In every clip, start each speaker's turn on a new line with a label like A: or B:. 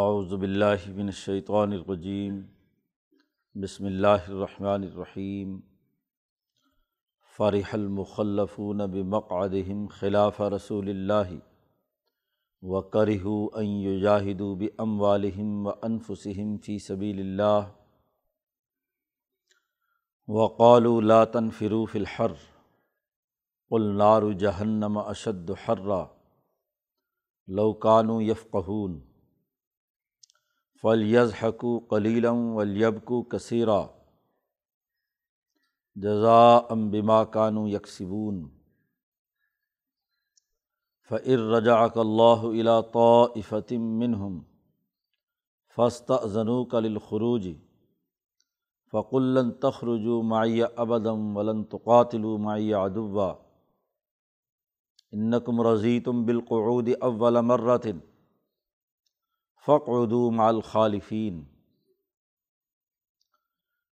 A: اعوذ باللہ من الشیطان الرجیم، بسم اللہ الرحمن الرحیم۔ فرح المخلفون بمقعدہم خلاف رسول اللہ و وکرہوا ان یجاہدوا باموالہم وانفسہم فی سبیل اللہ وقالوا لا تنفروا فی الحر، قل نار جہنم اشد حرا، لو كانوا یفقہون۔ فلیز حقو کلیلم ولیبکو کثیرہ جزا ام بما کانو یکسبون فعر رجا اللہ الا طافتم منہم فسط ضنو کلخروج فقلن تخرجو معیہ ابدم ولن تقاتلو معیہ ادوا انکم رضیتم بالقعود اول مرتن فقعدو مع الخالفین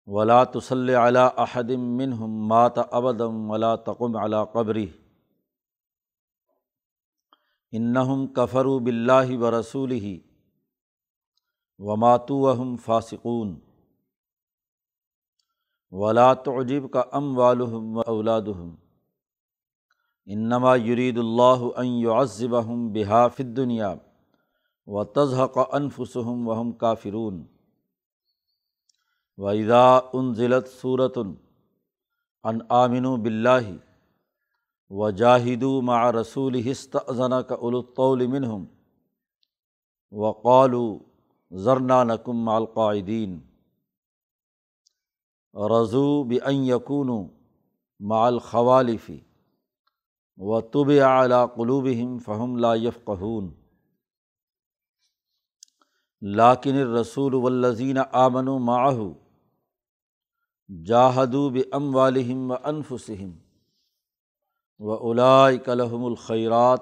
A: ولا تسل علی احد منہم مات ابدم ولا تقم علی قبری انہم کفروا باللہ و رسول ہی و ماتوہم فاسقون ولا تعجب کا ام والم و اولادہم انما یرید اللہ ان يعذبہم بہا فی الدنیا و تضحق انفسم وہم کافرون و ادا ان ضلعت صورت ان آمن و بلّہ و جاہد مع رسول ہست ضنا کا الطول منہم و قالو ذرنا نقم مالقائدین رضو بن یقون مال خوالفی و طب اعلیٰ قلوبہم فہم لا یفقہون لاکن رسول والذین آمن و معاہ جاہدو بم والم و انفسم و الائی کلحم الخیرات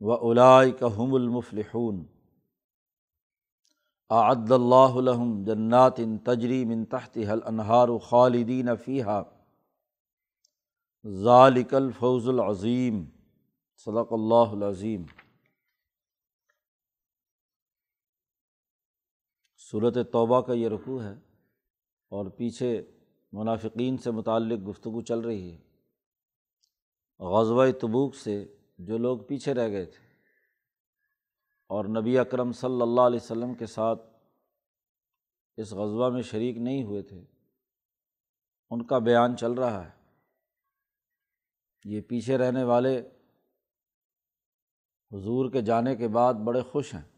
A: و الائی کہم المفلحون اعد اللہ الحم جنات ان تجری من تحت حل انہار و خالدین فیحہ ذالک الفوز العظیم صدق اللہ العظیم صورت توبہ کا یہ رقوع ہے اور پیچھے منافقین سے متعلق گفتگو چل رہی ہے۔ غزوہ تبوک سے جو لوگ پیچھے رہ گئے تھے اور نبی اکرم صلی اللہ علیہ وسلم کے ساتھ اس غزوہ میں شریک نہیں ہوئے تھے، ان کا بیان چل رہا ہے۔ یہ پیچھے رہنے والے حضور کے جانے کے بعد بڑے خوش ہیں۔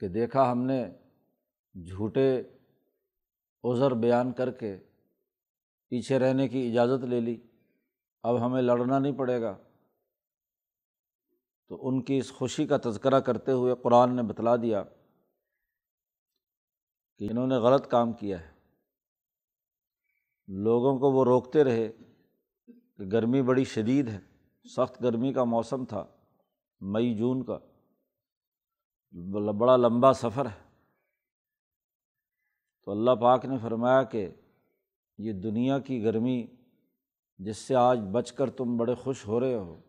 A: کہ دیکھا ہم نے جھوٹے عذر بیان کر کے پیچھے رہنے کی اجازت لے لی، اب ہمیں لڑنا نہیں پڑے گا۔ تو ان کی اس خوشی کا تذکرہ کرتے ہوئے قرآن نے بتلا دیا کہ انہوں نے غلط کام کیا ہے۔ لوگوں کو وہ روکتے رہے کہ گرمی بڑی شدید ہے، سخت گرمی کا موسم تھا، مئی، جون کا۔ مطلب بڑا لمبا سفر ہے۔ تو اللہ پاک نے فرمایا کہ یہ دنیا کی گرمی جس سے آج بچ کر تم بڑے خوش ہو رہے ہو،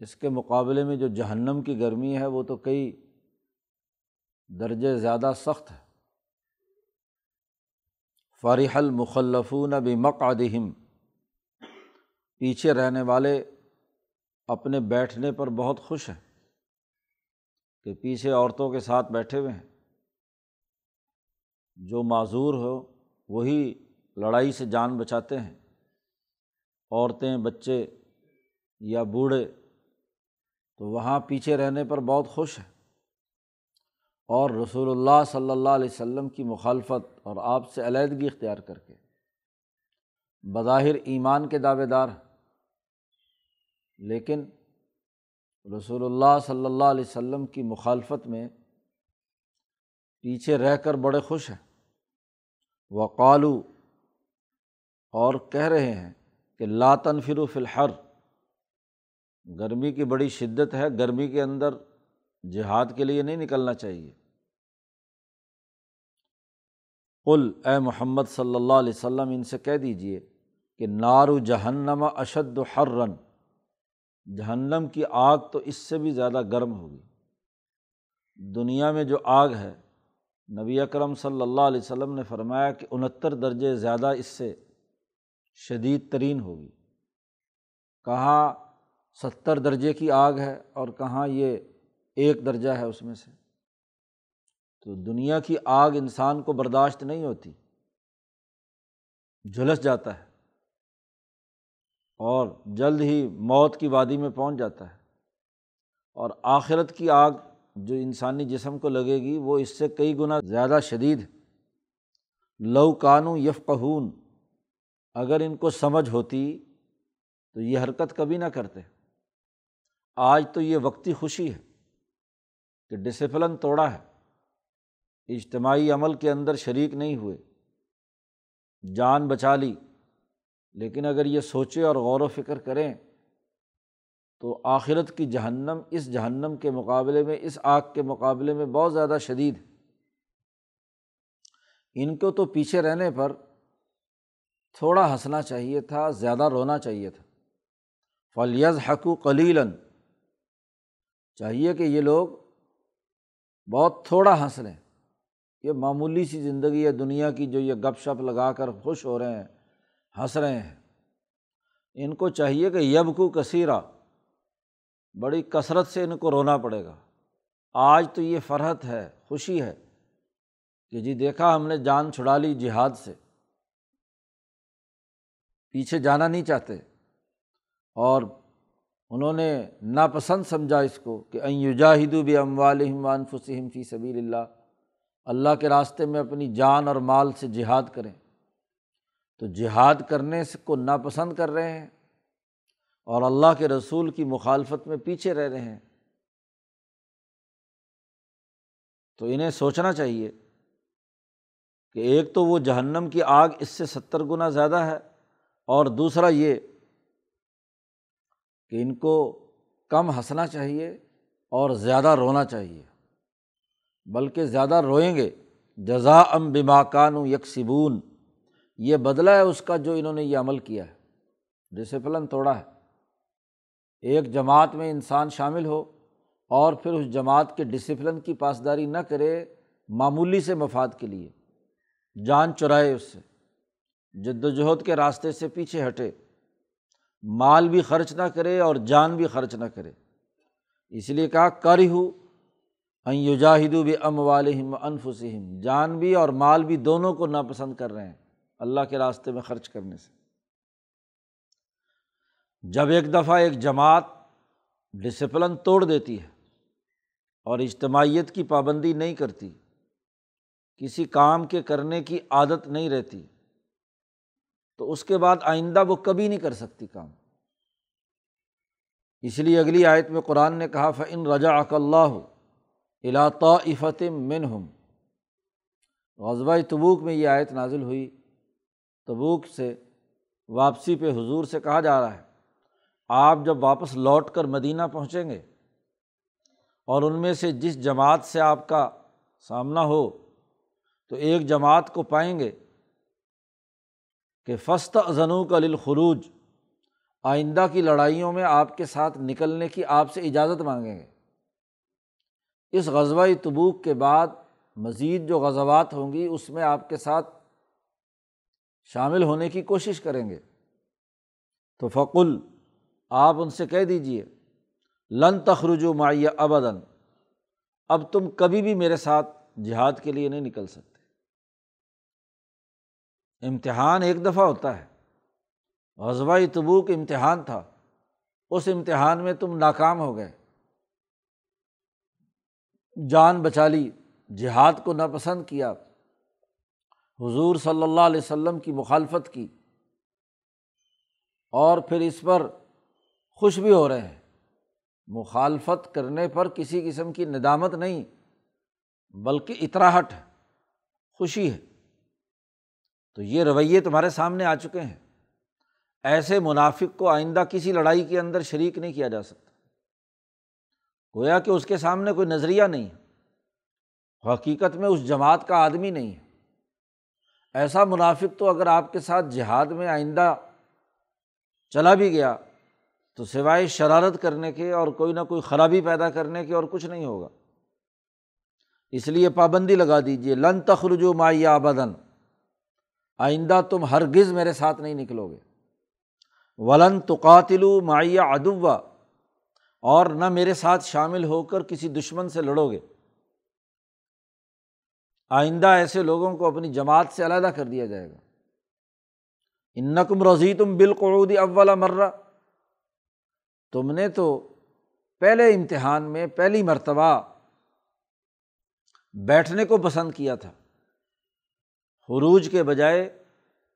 A: اس کے مقابلے میں جو جہنم کی گرمی ہے، وہ تو کئی درجے زیادہ سخت ہے۔ فارح المخلفون بھی پیچھے رہنے والے اپنے بیٹھنے پر بہت خوش ہیں۔ کہ پیچھے عورتوں کے ساتھ بیٹھے ہوئے ہیں۔ جو معذور ہو، وہی لڑائی سے جان بچاتے ہیں۔ عورتیں، بچے یا بوڑھے، تو وہاں پیچھے رہنے پر بہت خوش ہیں۔ اور رسول اللہ صلی اللہ علیہ وسلم کی مخالفت اور آپ سے علیحدگی اختیار کر کے بظاہر ایمان کے دعوے دار لیکن رسول اللہ صلی اللہ علیہ وسلم کی مخالفت میں پیچھے رہ کر بڑے خوش ہیں۔ وقالو اور کہہ رہے ہیں کہ لاتن فرو الحر، گرمی کی بڑی شدت ہے، گرمی کے اندر جہاد کے لیے نہیں نکلنا چاہیے۔ قل، اے محمد صلی اللہ علیہ وسلم، ان سے کہہ دیجیے کہ نار و جہنما اشد حرن جہنم کی آگ تو اس سے بھی زیادہ گرم ہوگی۔ دنیا میں جو آگ ہے، نبی اکرم صلی اللہ علیہ وسلم نے فرمایا کہ انہتر درجے زیادہ اس سے شدید ترین ہوگی۔ کہاں ستر درجے کی آگ ہے اور کہاں یہ ایک درجہ ہے اس میں سے؟ تو دنیا کی آگ انسان کو برداشت نہیں ہوتی جھلس جاتا ہے۔ اور جلد ہی موت کی وادی میں پہنچ جاتا ہے۔ اور آخرت کی آگ جو انسانی جسم کو لگے گی، وہ اس سے کئی گنا زیادہ شدید ہے۔ لو کانو یفقہون، اگر ان کو سمجھ ہوتی تو یہ حرکت کبھی نہ کرتے۔ آج تو یہ وقتی خوشی ہے کہ ڈسپلن توڑا ہے۔ اجتماعی عمل کے اندر شریک نہیں ہوئے۔ جان بچا لی۔ لیکن اگر یہ سوچے اور غور و فکر کریں تو آخرت کی جہنم اس جہنم کے مقابلے میں، اس آگ کے مقابلے میں بہت زیادہ شدید ان کو تو پیچھے رہنے پر تھوڑا ہنسنا چاہیے تھا، زیادہ رونا چاہیے تھا۔ فلیز حقو کلیلاً چاہیے کہ یہ لوگ بہت تھوڑا ہنس لیں۔ یہ معمولی سی زندگی ہے، دنیا کی جو یہ گپ شپ لگا کر خوش ہو رہے ہیں۔ ہنس رہے ہیں۔ ان کو چاہیے کہ یب کو کثیرہ بڑی کثرت سے ان کو رونا پڑے گا۔ آج تو یہ فرحت ہے، خوشی ہے کہ جی دیکھا ہم نے جان چھڑا لی جہاد سے۔ پیچھے جانا نہیں چاہتے۔ اور انہوں نے ناپسند سمجھا اس کو کہ یجاہدو بھی اموالحم فسم فی سبیل اللہ اللہ کے راستے میں اپنی جان اور مال سے جہاد کریں۔ تو جہاد کرنے سے کو ناپسند کر رہے ہیں اور اللہ کے رسول کی مخالفت میں پیچھے رہ رہے ہیں۔ تو انہیں سوچنا چاہیے کہ ایک تو وہ جہنم کی آگ اس سے ستر گنا زیادہ ہے اور دوسرا یہ کہ ان کو کم ہنسنا چاہیے اور زیادہ رونا چاہیے، بلکہ زیادہ روئیں گے۔ جزا ام بماکان یکسبون۔ یہ بدلہ ہے اس کا جو انہوں نے یہ عمل کیا ہے۔ ڈسپلن توڑا ہے۔ ایک جماعت میں انسان شامل ہو اور پھر اس جماعت کے ڈسپلن کی پاسداری نہ کرے معمولی سے مفاد کے لیے۔ جان چرائے اس سے۔ جد وجہد کے راستے سے پیچھے ہٹے۔ مال بھی خرچ نہ کرے اور جان بھی خرچ نہ کرے۔ اس لیے کہا کر ہو یوجاہدو بھی ام والم انفسم جان بھی اور مال بھی دونوں کو ناپسند کر رہے ہیں۔ اللہ کے راستے میں خرچ کرنے سے۔ جب ایک دفعہ ایک جماعت ڈسپلن توڑ دیتی ہے اور اجتماعیت کی پابندی نہیں کرتی، کسی کام کے کرنے کی عادت نہیں رہتی، تو اس کے بعد آئندہ وہ کبھی نہیں کر سکتی کام۔ اس لیے اگلی آیت میں قرآن نے کہا فن رجا اک اللہ الاطا فتم من ہم غزبۂ تبوک میں یہ آیت نازل ہوئی۔ تبوک سے واپسی پہ حضور سے کہا جا رہا ہے۔ آپ جب واپس لوٹ کر مدینہ پہنچیں گے اور ان میں سے جس جماعت سے آپ کا سامنا ہو، تو ایک جماعت کو پائیں گے کہ فسط ازنو کا للخروج، آئندہ کی لڑائیوں میں آپ کے ساتھ نکلنے کی آپ سے اجازت مانگیں گے۔ اس غزبۂ تبوک کے بعد مزید جو غزوات ہوں گی، اس میں آپ کے ساتھ شامل ہونے کی کوشش کریں گے۔ تو فقل، آپ ان سے کہہ دیجیے لن تخرج و معیہ ابدن اب تم کبھی بھی میرے ساتھ جہاد کے لیے نہیں نکل سکتے۔ امتحان ایک دفعہ ہوتا ہے۔ غزبۂ تبوک امتحان تھا۔ اس امتحان میں تم ناکام ہو گئے۔ جان بچا لی، جہاد کو ناپسند کیا۔ حضور صلی اللہ علیہ وسلم کی مخالفت کی اور پھر اس پر خوش بھی ہو رہے ہیں۔ مخالفت کرنے پر کسی قسم کی ندامت نہیں، بلکہ اطراہٹ ہے، خوشی ہے۔ تو یہ رویے تمہارے سامنے آ چکے ہیں۔ ایسے منافق کو آئندہ کسی لڑائی کے اندر شریک نہیں کیا جا سکتا۔ گویا کہ اس کے سامنے کوئی نظریہ نہیں ہے حقیقت میں اس جماعت کا آدمی نہیں۔ ہے ایسا منافق تو اگر آپ کے ساتھ جہاد میں آئندہ چلا بھی گیا، تو سوائے شرارت کرنے کے اور کوئی نہ کوئی خرابی پیدا کرنے کے اور کچھ نہیں ہوگا۔ اس لیے پابندی لگا دیجیے لن تخرجو مائیا بدن آئندہ تم ہرگز میرے ساتھ نہیں نکلو گے ولن تو قاتل معیہ ادوا اور نہ میرے ساتھ شامل ہو کر کسی دشمن سے لڑو گے۔ آئندہ ایسے لوگوں کو اپنی جماعت سے علیحدہ کر دیا جائے گا۔ ان نقم رضی تم بالقعودی اول مرہ۔ تم نے تو پہلے امتحان میں پہلی مرتبہ بیٹھنے کو پسند کیا تھا۔ حروج کے بجائے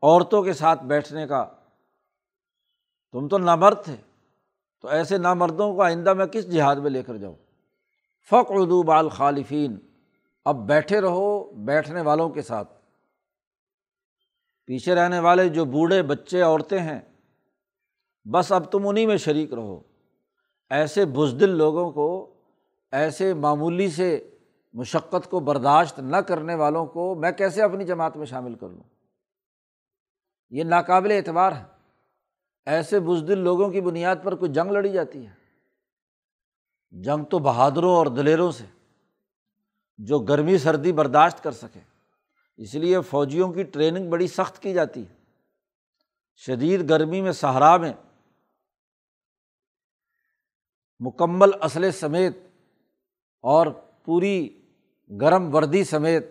A: عورتوں کے ساتھ بیٹھنے کا۔ تم تو نامرد تھے۔ تو ایسے نامردوں کو آئندہ میں کس جہاد میں لے کر جاؤں؟ فق اردو بال خالفین اب بیٹھے رہو بیٹھنے والوں کے ساتھ۔ پیچھے رہنے والے جو بوڑھے بچے عورتیں ہیں، بس اب تم انہیں میں شریک رہو۔ ایسے بزدل لوگوں کو، ایسے معمولی سے مشقت کو برداشت نہ کرنے والوں کو میں کیسے اپنی جماعت میں شامل کر لوں؟ یہ ناقابل اعتبار ہے۔ ایسے بزدل لوگوں کی بنیاد پر کوئی جنگ لڑی جاتی ہے۔ جنگ تو بہادروں اور دلیروں سے۔ جو گرمی سردی برداشت کر سکے۔ اس لیے فوجیوں کی ٹریننگ بڑی سخت کی جاتی ہے۔ شدید گرمی میں صحرا میں مکمل اصل سمیت اور پوری گرم وردی سمیت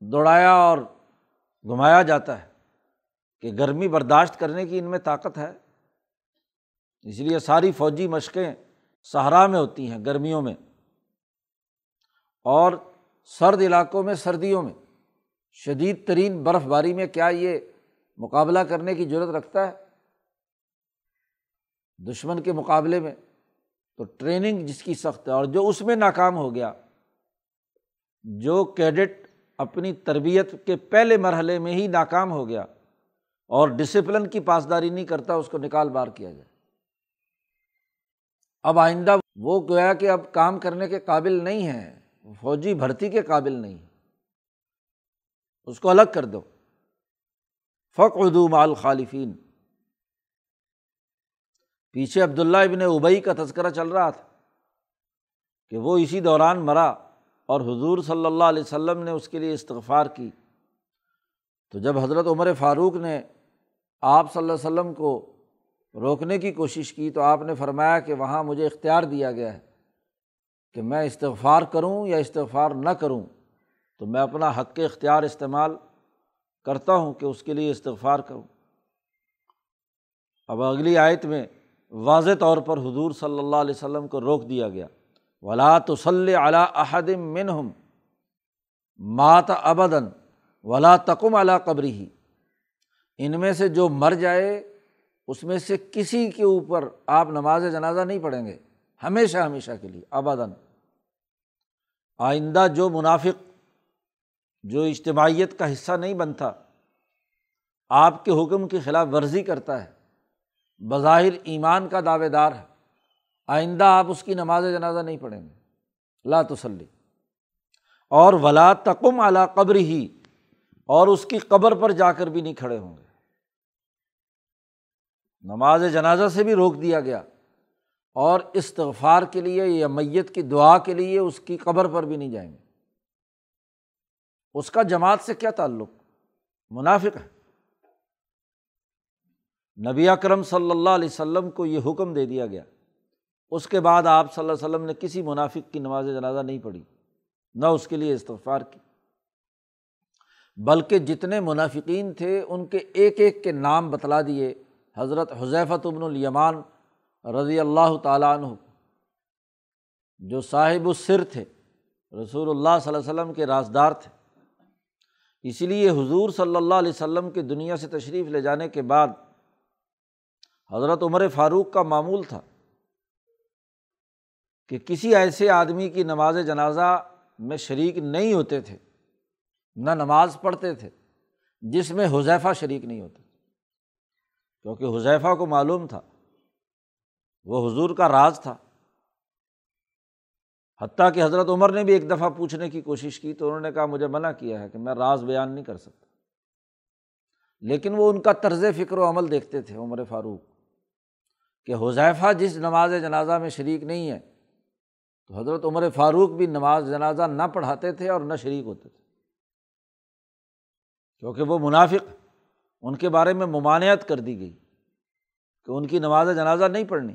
A: دوڑایا اور گھمایا جاتا ہے کہ گرمی برداشت کرنے کی ان میں طاقت ہے۔ اس لیے ساری فوجی مشقیں صحرا میں ہوتی ہیں گرمیوں میں۔ اور سرد علاقوں میں، سردیوں میں۔ شدید ترین برف باری میں کیا یہ مقابلہ کرنے کی ضرورت رکھتا ہے؟ دشمن کے مقابلے میں تو ٹریننگ جس کی سخت ہے، اور جو اس میں ناکام ہو گیا، جو کیڈٹ اپنی تربیت کے پہلے مرحلے میں ہی ناکام ہو گیا اور ڈسپلن کی پاسداری نہیں کرتا، اس کو نکال بار کیا جائے۔ اب آئندہ وہ گویا کہ اب کام کرنے کے قابل نہیں ہے فوجی بھرتی کے قابل نہیں اس کو الگ کر دو۔ فق اردو مال خالفین پیچھے عبداللہ ابن ابئی کا تذکرہ چل رہا تھا کہ وہ اسی دوران مرا اور حضور صلی اللہ علیہ وسلم نے اس کے لیے استغفار کی۔ تو جب حضرت عمر فاروق نے آپ صلی اللہ علیہ وسلم کو روکنے کی کوشش کی تو آپ نے فرمایا کہ وہاں مجھے اختیار دیا گیا ہے۔ کہ میں استغفار کروں یا استغفار نہ کروں، تو میں اپنا حق اختیار استعمال کرتا ہوں کہ اس کے لیے استغفار کروں۔ اب اگلی آیت میں واضح طور پر حضور صلی اللہ علیہ وسلم کو روک دیا گیا۔ ولا تو صلی علیٰ احدم منہم مات ابدن ولا تکم علا قبری ہی ان میں سے جو مر جائے، اس میں سے کسی کے اوپر آپ نماز جنازہ نہیں پڑھیں گے۔ ہمیشہ ہمیشہ کے لیے ابدن آئندہ جو منافق، جو اجتماعیت کا حصہ نہیں بنتا، آپ کے حکم کی خلاف ورزی کرتا ہے، بظاہر ایمان کا دعوے دار ہے۔ آئندہ آپ اس کی نماز جنازہ نہیں پڑھیں گے۔ لا تسلی۔ اور ولا تقم اعلیٰ قبر ہی اور اس کی قبر پر جا کر بھی نہیں کھڑے ہوں گے۔ نماز جنازہ سے بھی روک دیا گیا۔ اور استغفار کے لیے یا میت کی دعا کے لیے اس کی قبر پر بھی نہیں جائیں گے۔ اس کا جماعت سے کیا تعلق؟ منافق ہے۔ نبی اکرم صلی اللہ علیہ وسلم کو یہ حکم دے دیا گیا۔ اس کے بعد آپ صلی اللہ علیہ وسلم نے کسی منافق کی نماز جنازہ نہیں پڑھی، نہ اس کے لیے استغفار کی۔ بلکہ جتنے منافقین تھے، ان کے ایک ایک کے نام بتلا دیے۔ حضرت حضیفت ابن الیمان رضی اللہ تعالیٰ عنہ، جو صاحب السر تھے، رسول اللہ صلی اللہ علیہ وسلم کے رازدار تھے۔ اسی لیے حضور صلی اللہ علیہ وسلم کی دنیا سے تشریف لے جانے کے بعد حضرت عمر فاروق کا معمول تھا کہ کسی ایسے آدمی کی نماز جنازہ میں شریک نہیں ہوتے تھے، نہ نماز پڑھتے تھے، جس میں حذیفہ شریک نہیں ہوتے کیونکہ حذیفہ کو معلوم تھا وہ حضور کا راز تھا۔ حتیٰ کہ حضرت عمر نے بھی ایک دفعہ پوچھنے کی کوشش کی تو انہوں نے کہا، مجھے منع کیا ہے کہ میں راز بیان نہیں کر سکتا۔ لیکن وہ ان کا طرز فکر و عمل دیکھتے تھے، عمر فاروق، کہ حذیفہ جس نماز جنازہ میں شریک نہیں ہے، تو حضرت عمر فاروق بھی نماز جنازہ نہ پڑھاتے تھے اور نہ شریک ہوتے تھے۔ کیونکہ وہ منافق، ان کے بارے میں ممانعت کر دی گئی کہ ان کی نماز جنازہ نہیں پڑھنی۔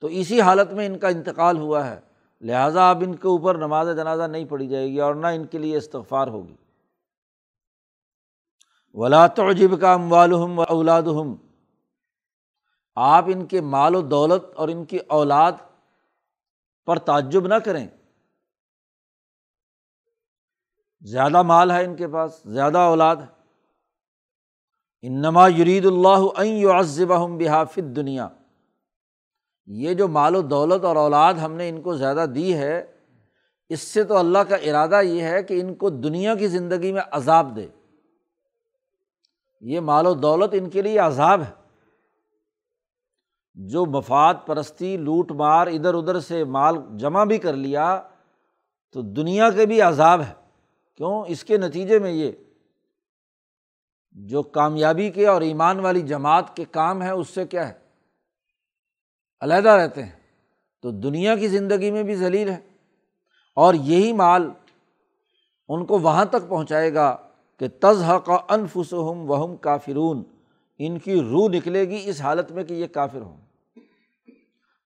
A: تو اسی حالت میں ان کا انتقال ہوا ہے۔ لہٰذا اب ان کے اوپر نماز جنازہ نہیں پڑھی جائے گی اور نہ ان کے لیے استغفار ہوگی۔ ولا تعجب کا اموالحم و اولاد آپ ان کے مال و دولت اور ان کی اولاد پر تعجب نہ کریں۔ زیادہ مال ہے ان کے پاس، زیادہ اولاد ہے۔ انما یرید اللہ عزب بحافظ دنیا یہ جو مال و دولت اور اولاد ہم نے ان کو زیادہ دی ہے، اس سے تو اللہ کا ارادہ یہ ہے کہ ان کو دنیا کی زندگی میں عذاب دے۔ یہ مال و دولت ان کے لیے عذاب ہے۔ جو مفاد پرستی، لوٹ مار، ادھر ادھر سے مال جمع بھی کر لیا، تو دنیا کے بھی عذاب ہے۔ کیوں؟ اس کے نتیجے میں یہ، جو کامیابی کے اور ایمان والی جماعت کے کام ہیں اس سے کیا ہے؟ علیحدہ رہتے ہیں۔ تو دنیا کی زندگی میں بھی ذلیل ہے۔ اور یہی مال ان کو وہاں تک پہنچائے گا کہ تز حق انفس ہم وہم کافرون۔ ان کی روح نکلے گی اس حالت میں کہ یہ کافر ہوں۔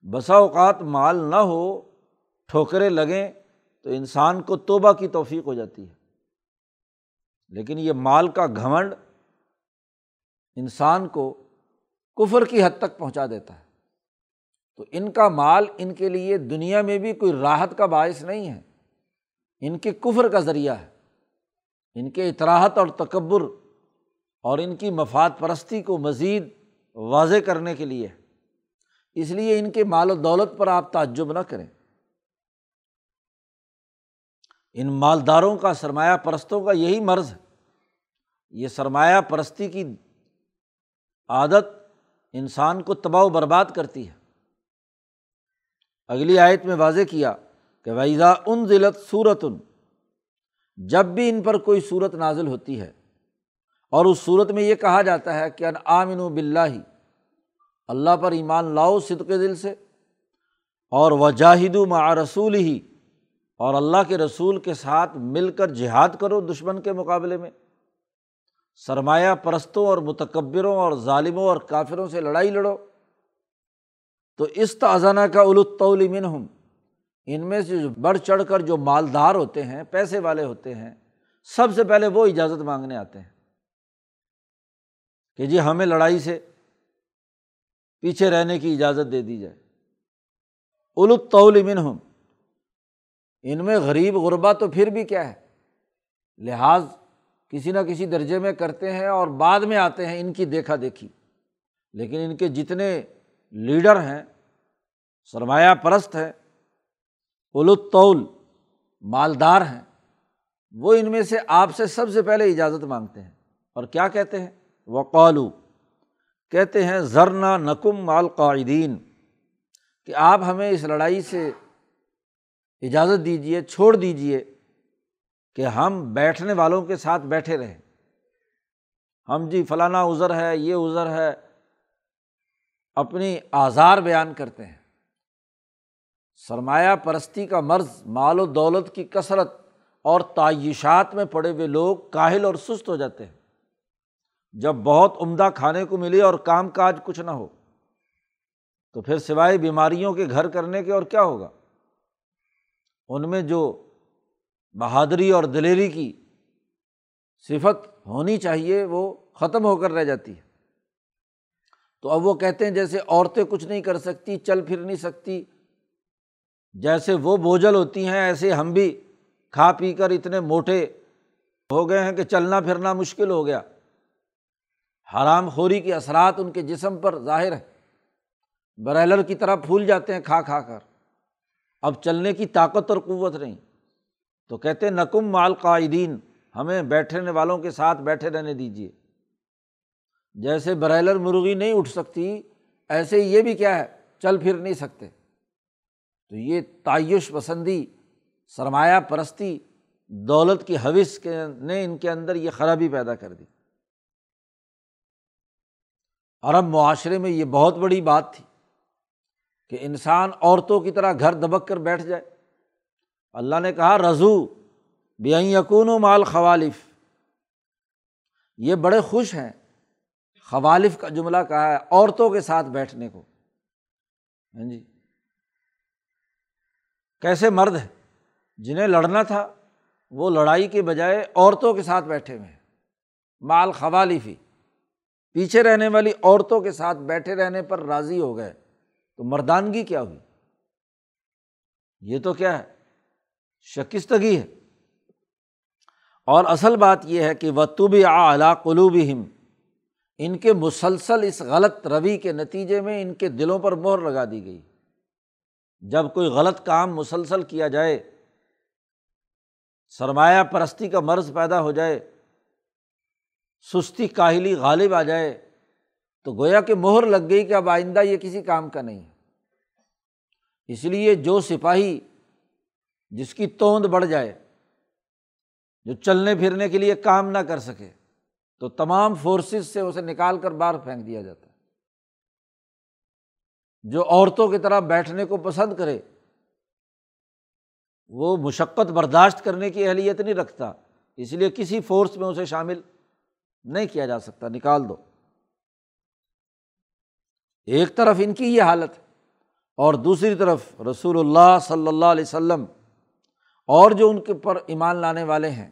A: بسا اوقات مال نہ ہو، ٹھوکرے لگیں تو انسان کو توبہ کی توفیق ہو جاتی ہے۔ لیکن یہ مال کا گھمنڈ انسان کو کفر کی حد تک پہنچا دیتا ہے۔ تو ان کا مال ان کے لیے دنیا میں بھی کوئی راحت کا باعث نہیں ہے۔ ان کے کفر کا ذریعہ ہے۔ ان کے اطراحت اور تکبر اور ان کی مفاد پرستی کو مزید واضح کرنے کے لیے اس لیے ان کے مال و دولت پر آپ تعجب نہ کریں۔ ان مالداروں کا سرمایہ پرستوں کا یہی مرض ہے۔ یہ سرمایہ پرستی کی عادت انسان کو تباہ و برباد کرتی ہے۔ اگلی آیت میں واضح کیا کہ ویزا ان ضلعت صورت ان جب بھی ان پر کوئی صورت نازل ہوتی ہے، اور اس صورت میں یہ کہا جاتا ہے کہ ان آمن و بلّہ ہی اللہ پر ایمان لاؤ صدق دل سے، اور وجاہد مع رسول ہی اور اللہ کے رسول کے ساتھ مل کر جہاد کرو دشمن کے مقابلے میں۔ سرمایہ پرستوں اور متکبروں اور ظالموں اور کافروں سے لڑائی لڑو۔ تو اس تعزانہ کا الطول ہوں ان میں سے جو بڑھ چڑھ کر جو مالدار ہوتے ہیں، پیسے والے ہوتے ہیں، سب سے پہلے وہ اجازت مانگنے آتے ہیں کہ جی ہمیں لڑائی سے پیچھے رہنے کی اجازت دے دی جائے۔ الطول ہوں ان میں غریب غربا تو پھر بھی کیا ہے؟ لحاظ کسی نہ کسی درجے میں کرتے ہیں اور بعد میں آتے ہیں ان کی دیکھا دیکھی، لیکن ان کے جتنے لیڈر ہیں، سرمایہ پرست ہیں الطول مالدار ہیں، وہ ان میں سے آپ سے سب سے پہلے اجازت مانگتے ہیں۔ اور کیا کہتے ہیں؟ وقالو، کہتے ہیں، ذرنا نقم مال قائدین کہ آپ ہمیں اس لڑائی سے اجازت دیجیے چھوڑ دیجیے کہ ہم بیٹھنے والوں کے ساتھ بیٹھے رہیں۔ ہم جی فلانا ازر ہے، یہ ازر ہے اپنی آزار بیان کرتے ہیں۔ سرمایہ پرستی کا مرض مال و دولت کی کثرت اور تعیشات میں پڑے ہوئے لوگ کاہل اور سست ہو جاتے ہیں۔ جب بہت عمدہ کھانے کو ملے اور کام کاج کچھ نہ ہو، تو پھر سوائے بیماریوں کے گھر کرنے کے اور کیا ہوگا؟ ان میں جو بہادری اور دلیری کی صفت ہونی چاہیے وہ ختم ہو کر رہ جاتی ہے۔ تو اب وہ کہتے ہیں جیسے عورتیں کچھ نہیں کر سکتی، چل پھر نہیں سکتی۔ جیسے وہ بوجھل ہوتی ہیں، ایسے ہم بھی کھا پی کر اتنے موٹے ہو گئے ہیں کہ چلنا پھرنا مشکل ہو گیا۔ حرام خوری کے اثرات ان کے جسم پر ظاہر ہے برائلر کی طرح پھول جاتے ہیں کھا کھا کر۔ اب چلنے کی طاقت اور قوت نہیں۔ تو کہتے نقم مال قائدین ہمیں بیٹھنے والوں کے ساتھ بیٹھے رہنے دیجیے جیسے برائلر مرغی نہیں اٹھ سکتی، ایسے یہ بھی کیا ہے، چل پھر نہیں سکتے۔ تو یہ تعیش پسندی، سرمایہ پرستی، دولت کی حوث کے نے ان کے اندر یہ خرابی پیدا کر دی۔ عرب معاشرے میں یہ بہت بڑی بات تھی کہ انسان عورتوں کی طرح گھر دبک کر بیٹھ جائے۔ اللہ نے کہا، رضو بے یقون و مال خوالف یہ بڑے خوش ہیں۔ خوالف کا جملہ کہا ہے عورتوں کے ساتھ بیٹھنے کو۔ ہاں جی۔ کیسے مرد ہے جنہیں لڑنا تھا، وہ لڑائی کے بجائے عورتوں کے ساتھ بیٹھے ہوئے ہیں۔ مال خوالفی پیچھے رہنے والی عورتوں کے ساتھ بیٹھے رہنے پر راضی ہو گئے۔ تو مردانگی کیا ہوئی؟ یہ تو کیا ہے؟ شکستگی ہے۔ اور اصل بات یہ ہے کہ وہ تب اعلیٰ قلوب ہم ان کے مسلسل اس غلط روی کے نتیجے میں ان کے دلوں پر مہر لگا دی گئی۔ جب کوئی غلط کام مسلسل کیا جائے، سرمایہ پرستی کا مرض پیدا ہو جائے، سستی کاہلی غالب آ جائے، تو گویا کہ مہر لگ گئی کہ اب آئندہ یہ کسی کام کا نہیں۔ ہے اس لیے جو سپاہی جس کی توند بڑھ جائے، جو چلنے پھرنے کے لیے کام نہ کر سکے تو تمام فورسز سے اسے نکال کر باہر پھینک دیا جاتا ہے۔ جو عورتوں کی طرح بیٹھنے کو پسند کرے، وہ مشقت برداشت کرنے کی اہلیت نہیں رکھتا۔ اس لیے کسی فورس میں اسے شامل نہیں کیا جا سکتا۔ نکال دو۔ ایک طرف ان کی یہ حالت اور دوسری طرف رسول اللہ صلی اللہ علیہ وسلم اور جو ان کے پر ایمان لانے والے ہیں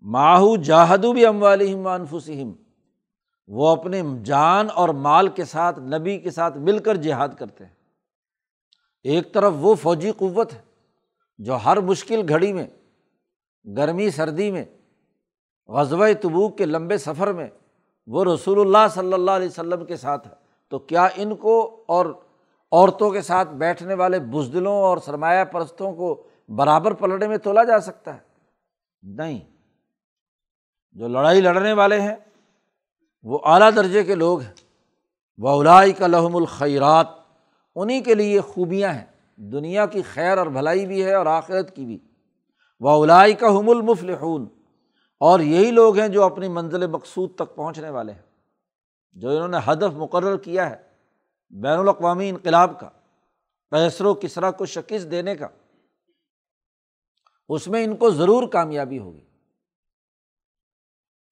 A: ماہو جاہدو بھی ام والم وانفسم وہ اپنے جان اور مال کے ساتھ، نبی کے ساتھ مل کر جہاد کرتے ہیں۔ ایک طرف وہ فوجی قوت ہے جو ہر مشکل گھڑی میں، گرمی سردی میں، غزوہ تبوک کے لمبے سفر میں وہ رسول اللہ صلی اللہ علیہ وسلم کے ساتھ ہے۔ تو کیا ان کو اور عورتوں کے ساتھ بیٹھنے والے بزدلوں اور سرمایہ پرستوں کو برابر پلڑے میں تولا جا سکتا ہے؟ نہیں۔ جو لڑائی لڑنے والے ہیں، وہ اعلیٰ درجے کے لوگ ہیں۔ وہ کا لحم الخیرات انہیں کے لیے خوبیاں ہیں۔ دنیا کی خیر اور بھلائی بھی ہے اور آخرت کی بھی۔ وہ کا حم المفلحون۔ اور یہی لوگ ہیں جو اپنی منزل مقصود تک پہنچنے والے ہیں۔ جو انہوں نے ہدف مقرر کیا ہے بین الاقوامی انقلاب کا پیسر و کسرا کو شکست دینے کا۔ اس میں ان کو ضرور کامیابی ہوگی۔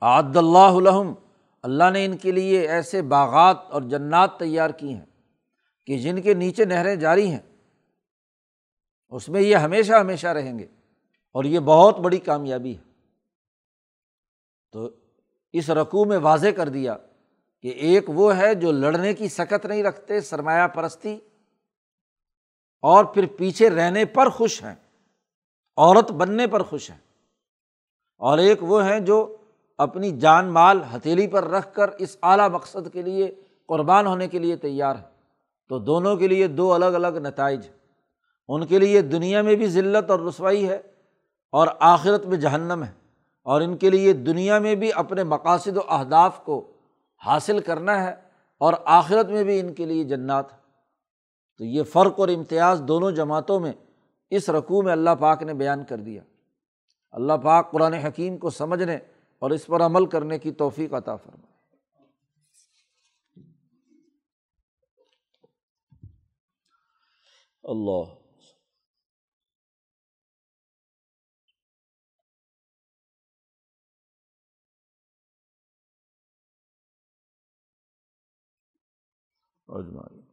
A: عد اللہ علم اللہ نے ان کے لیے ایسے باغات اور جنات تیار کی ہیں کہ جن کے نیچے نہریں جاری ہیں۔ اس میں یہ ہمیشہ ہمیشہ رہیں گے اور یہ بہت بڑی کامیابی ہے۔ تو اس رقوع میں واضح کر دیا کہ ایک وہ ہے جو لڑنے کی سکت نہیں رکھتے، سرمایہ پرستی، اور پھر پیچھے رہنے پر خوش ہیں، عورت بننے پر خوش ہیں۔ اور ایک وہ ہیں جو اپنی جان مال ہتھیلی پر رکھ کر اس اعلیٰ مقصد کے لیے قربان ہونے کے لیے تیار ہے تو دونوں کے لیے دو الگ الگ نتائج ان کے لیے دنیا میں بھی ذلت اور رسوائی ہے اور آخرت میں جہنم ہے۔ اور ان کے لیے دنیا میں بھی اپنے مقاصد و اہداف کو حاصل کرنا ہے اور آخرت میں بھی ان کے لیے جنات ہے تو یہ فرق اور امتیاز دونوں جماعتوں میں اس رقوع میں اللہ پاک نے بیان کر دیا۔ اللہ پاک قرآن حکیم کو سمجھنے اور اس پر عمل کرنے کی توفیق عطا فرمائے۔ اللہ۔ اجمائی